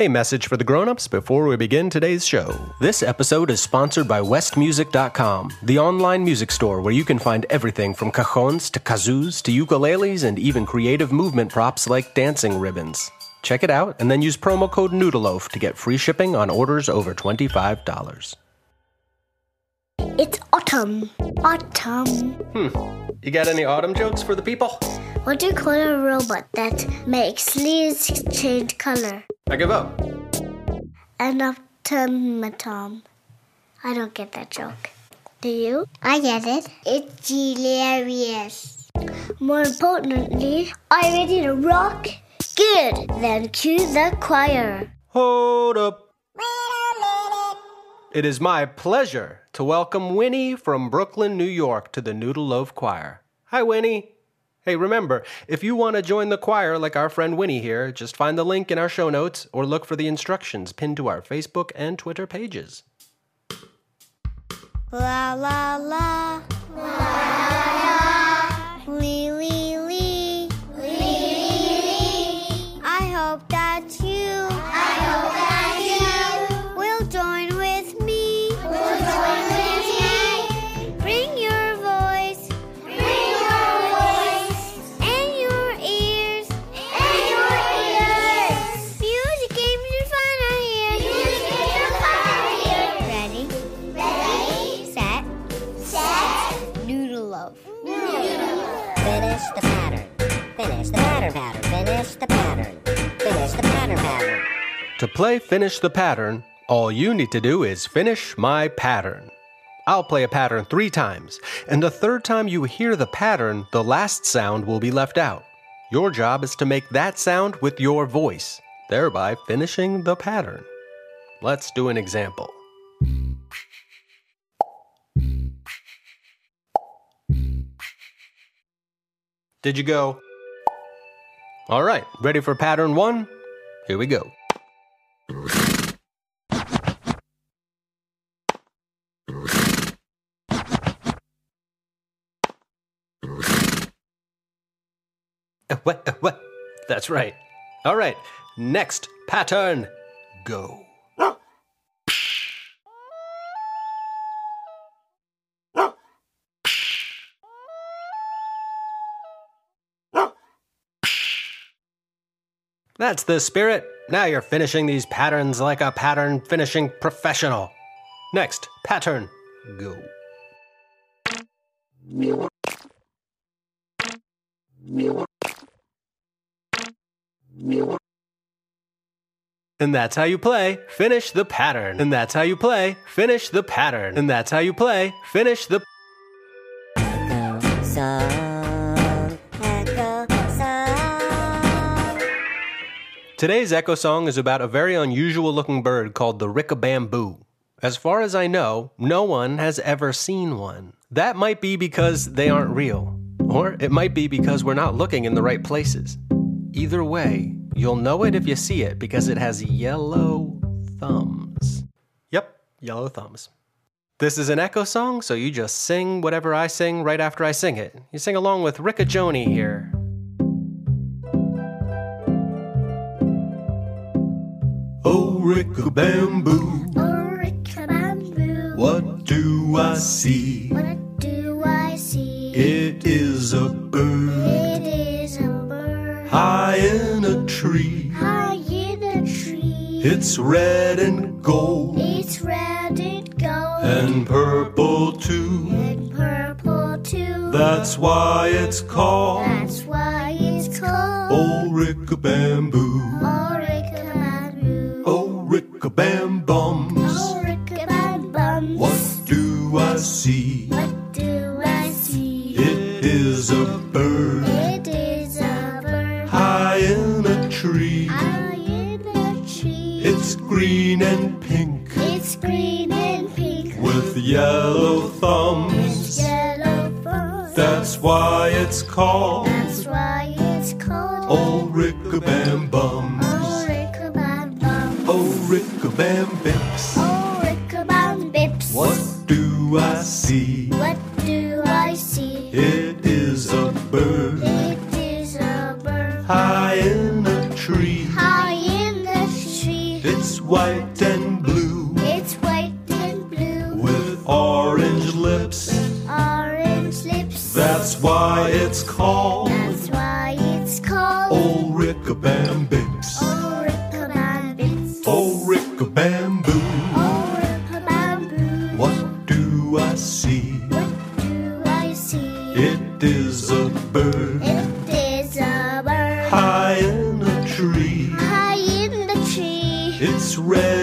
A message for the grown-ups before we begin today's show. This episode is sponsored by westmusic.com, the online music store where you can find everything from cajones to kazoos to ukuleles and even creative movement props like dancing ribbons. Check it out and then use promo code Noodleloaf to get free shipping on orders over $25. It's autumn. Autumn. Hmm. You got any autumn jokes for the people? What do you call a robot that makes leaves change color? I give up. An automaton. I don't get that joke. Do you? I get it. It's hilarious. More importantly, are you ready to rock? Good. Then cue the choir. Hold up. It is my pleasure to welcome Winnie from Brooklyn, New York to the Noodle Loaf Choir. Hi, Winnie. Hey, remember, if you want to join the choir like our friend Winnie here, just find the link in our show notes or look for the instructions pinned to our Facebook and Twitter pages. La la la. La la la. To play Finish the Pattern, all you need to do is finish my pattern. I'll play a pattern three times, and the third time you hear the pattern, the last sound will be left out. Your job is to make that sound with your voice, thereby finishing the pattern. Let's do an example. Did you go? All right, ready for pattern one? Here we go. That's right. All right, next pattern. Go. That's the spirit. Now you're finishing these patterns like a pattern finishing professional. Next, pattern. Go. And that's how you play. Finish the pattern. And that's how you play. Finish the pattern. And that's how you play. Finish the Echo song. Echo song. Today's echo song is about a very unusual looking bird called the rickabamboo. As far as I know, no one has ever seen one. That might be because they aren't real, or it might be because we're not looking in the right places. Either way, you'll know it if you see it because it has yellow thumbs. Yep, yellow thumbs. This is an echo song, so you just sing whatever I sing right after I sing it. You sing along with Ricka Joni here. Oh, Ricka Bamboo. Oh, Ricka Bamboo. what do I see? It's red and gold It's red and gold and purple too. and purple too. That's why it's called That's why it's called Old Rickabamboo. Oricabamboo. Oh, Rickabambums, green and pink It's green and pink with yellow thumbs. yellow fur. That's why it's called That's why it's called Old Rickabam Bums. Oh, Rickabam Bum. Oh, Rickabam Bips. Oh, Rickabam Bips. Oh, what do I see? What That's why it's called That's why it's called Old Rickabam Bips. Oh, Rickabam Bips. Oh, Rickabam Boo. Oh, Rickabam Boo. What do I see? What do I see? It is a bird It is a bird high in a tree. high in the tree. It's red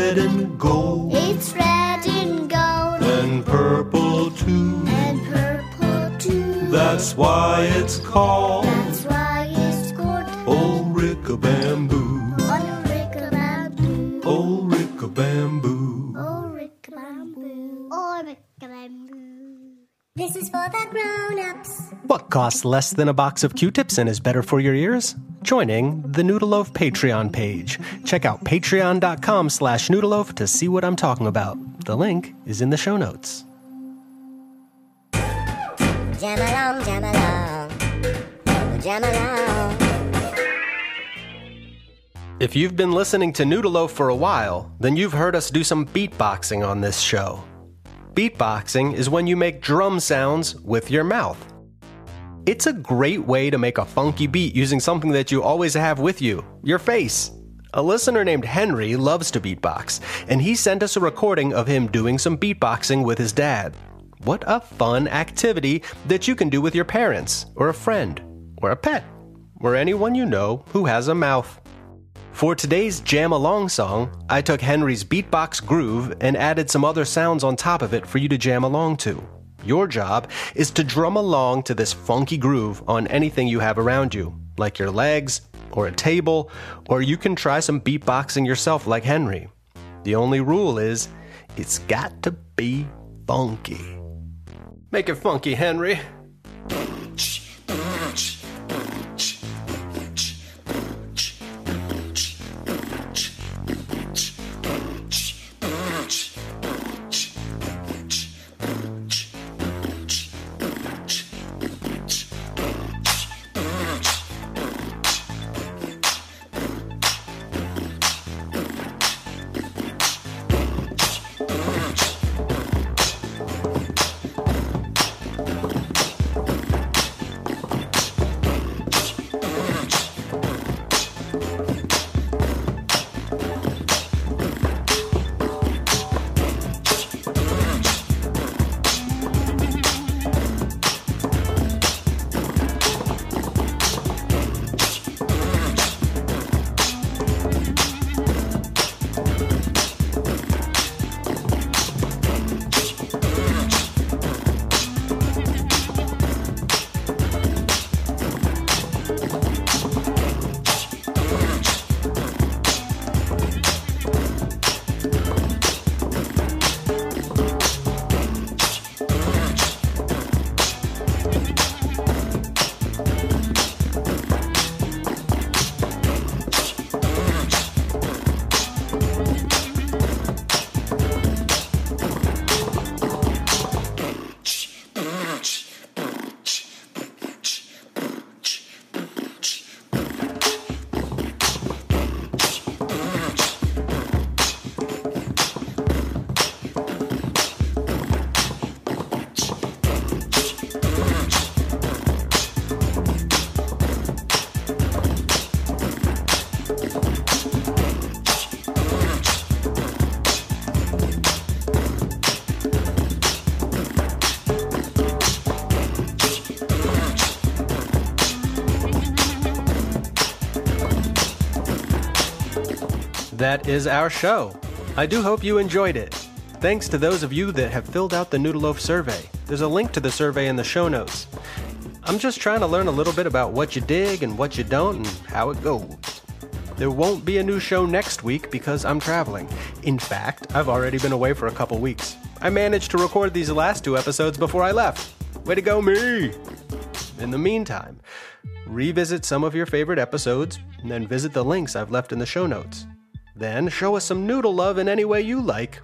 That's why it's called That's why it's called Old Rickabam Boo. on Rickabam Boo. Old Rickabam Boo. Oh, Rickabam Boo. Oh, Rickabam Boo. This is for the grown-ups. What costs less than a box of Q-tips and is better for your ears? Joining the Noodleloaf Patreon page. Check out patreon.com slash noodleloaf to see what I'm talking about. The link is in the show notes. Jam along, jam along. Oh, jam along. If you've been listening to Noodleloaf for a while, then you've heard us do some beatboxing on this show. Beatboxing is when you make drum sounds with your mouth. It's a great way to make a funky beat using something that you always have with you your face. A listener named Henry loves to beatbox, and he sent us a recording of him doing some beatboxing with his dad. What a fun activity that you can do with your parents, or a friend, or a pet, or anyone you know who has a mouth. For today's Jam Along song, I took Henry's beatbox groove and added some other sounds on top of it for you to jam along to. Your job is to drum along to this funky groove on anything you have around you, like your legs, or a table, or you can try some beatboxing yourself like Henry. The only rule is, it's got to be funky. Make it funky, Henry. That is our show. I do hope you enjoyed it. Thanks to those of you that have filled out the Noodleloaf survey. There's a link to the survey in the show notes. I'm just trying to learn a little bit about what you dig and what you don't and how it goes. There won't be a new show next week because I'm traveling. In fact, I've already been away for a couple weeks. I managed to record these last two episodes before I left. Way to go, me! In the meantime, revisit some of your favorite episodes and then visit the links I've left in the show notes. Then show us some noodle love in any way you like.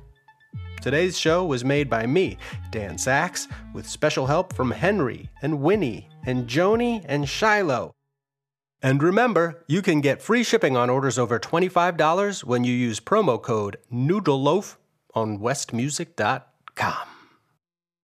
Today's show was made by me, Dan Saks, with special help from Henry and Winnie and Joni and Shiloh. And remember, you can get free shipping on orders over $25 when you use promo code NOODLELOAF on westmusic.com.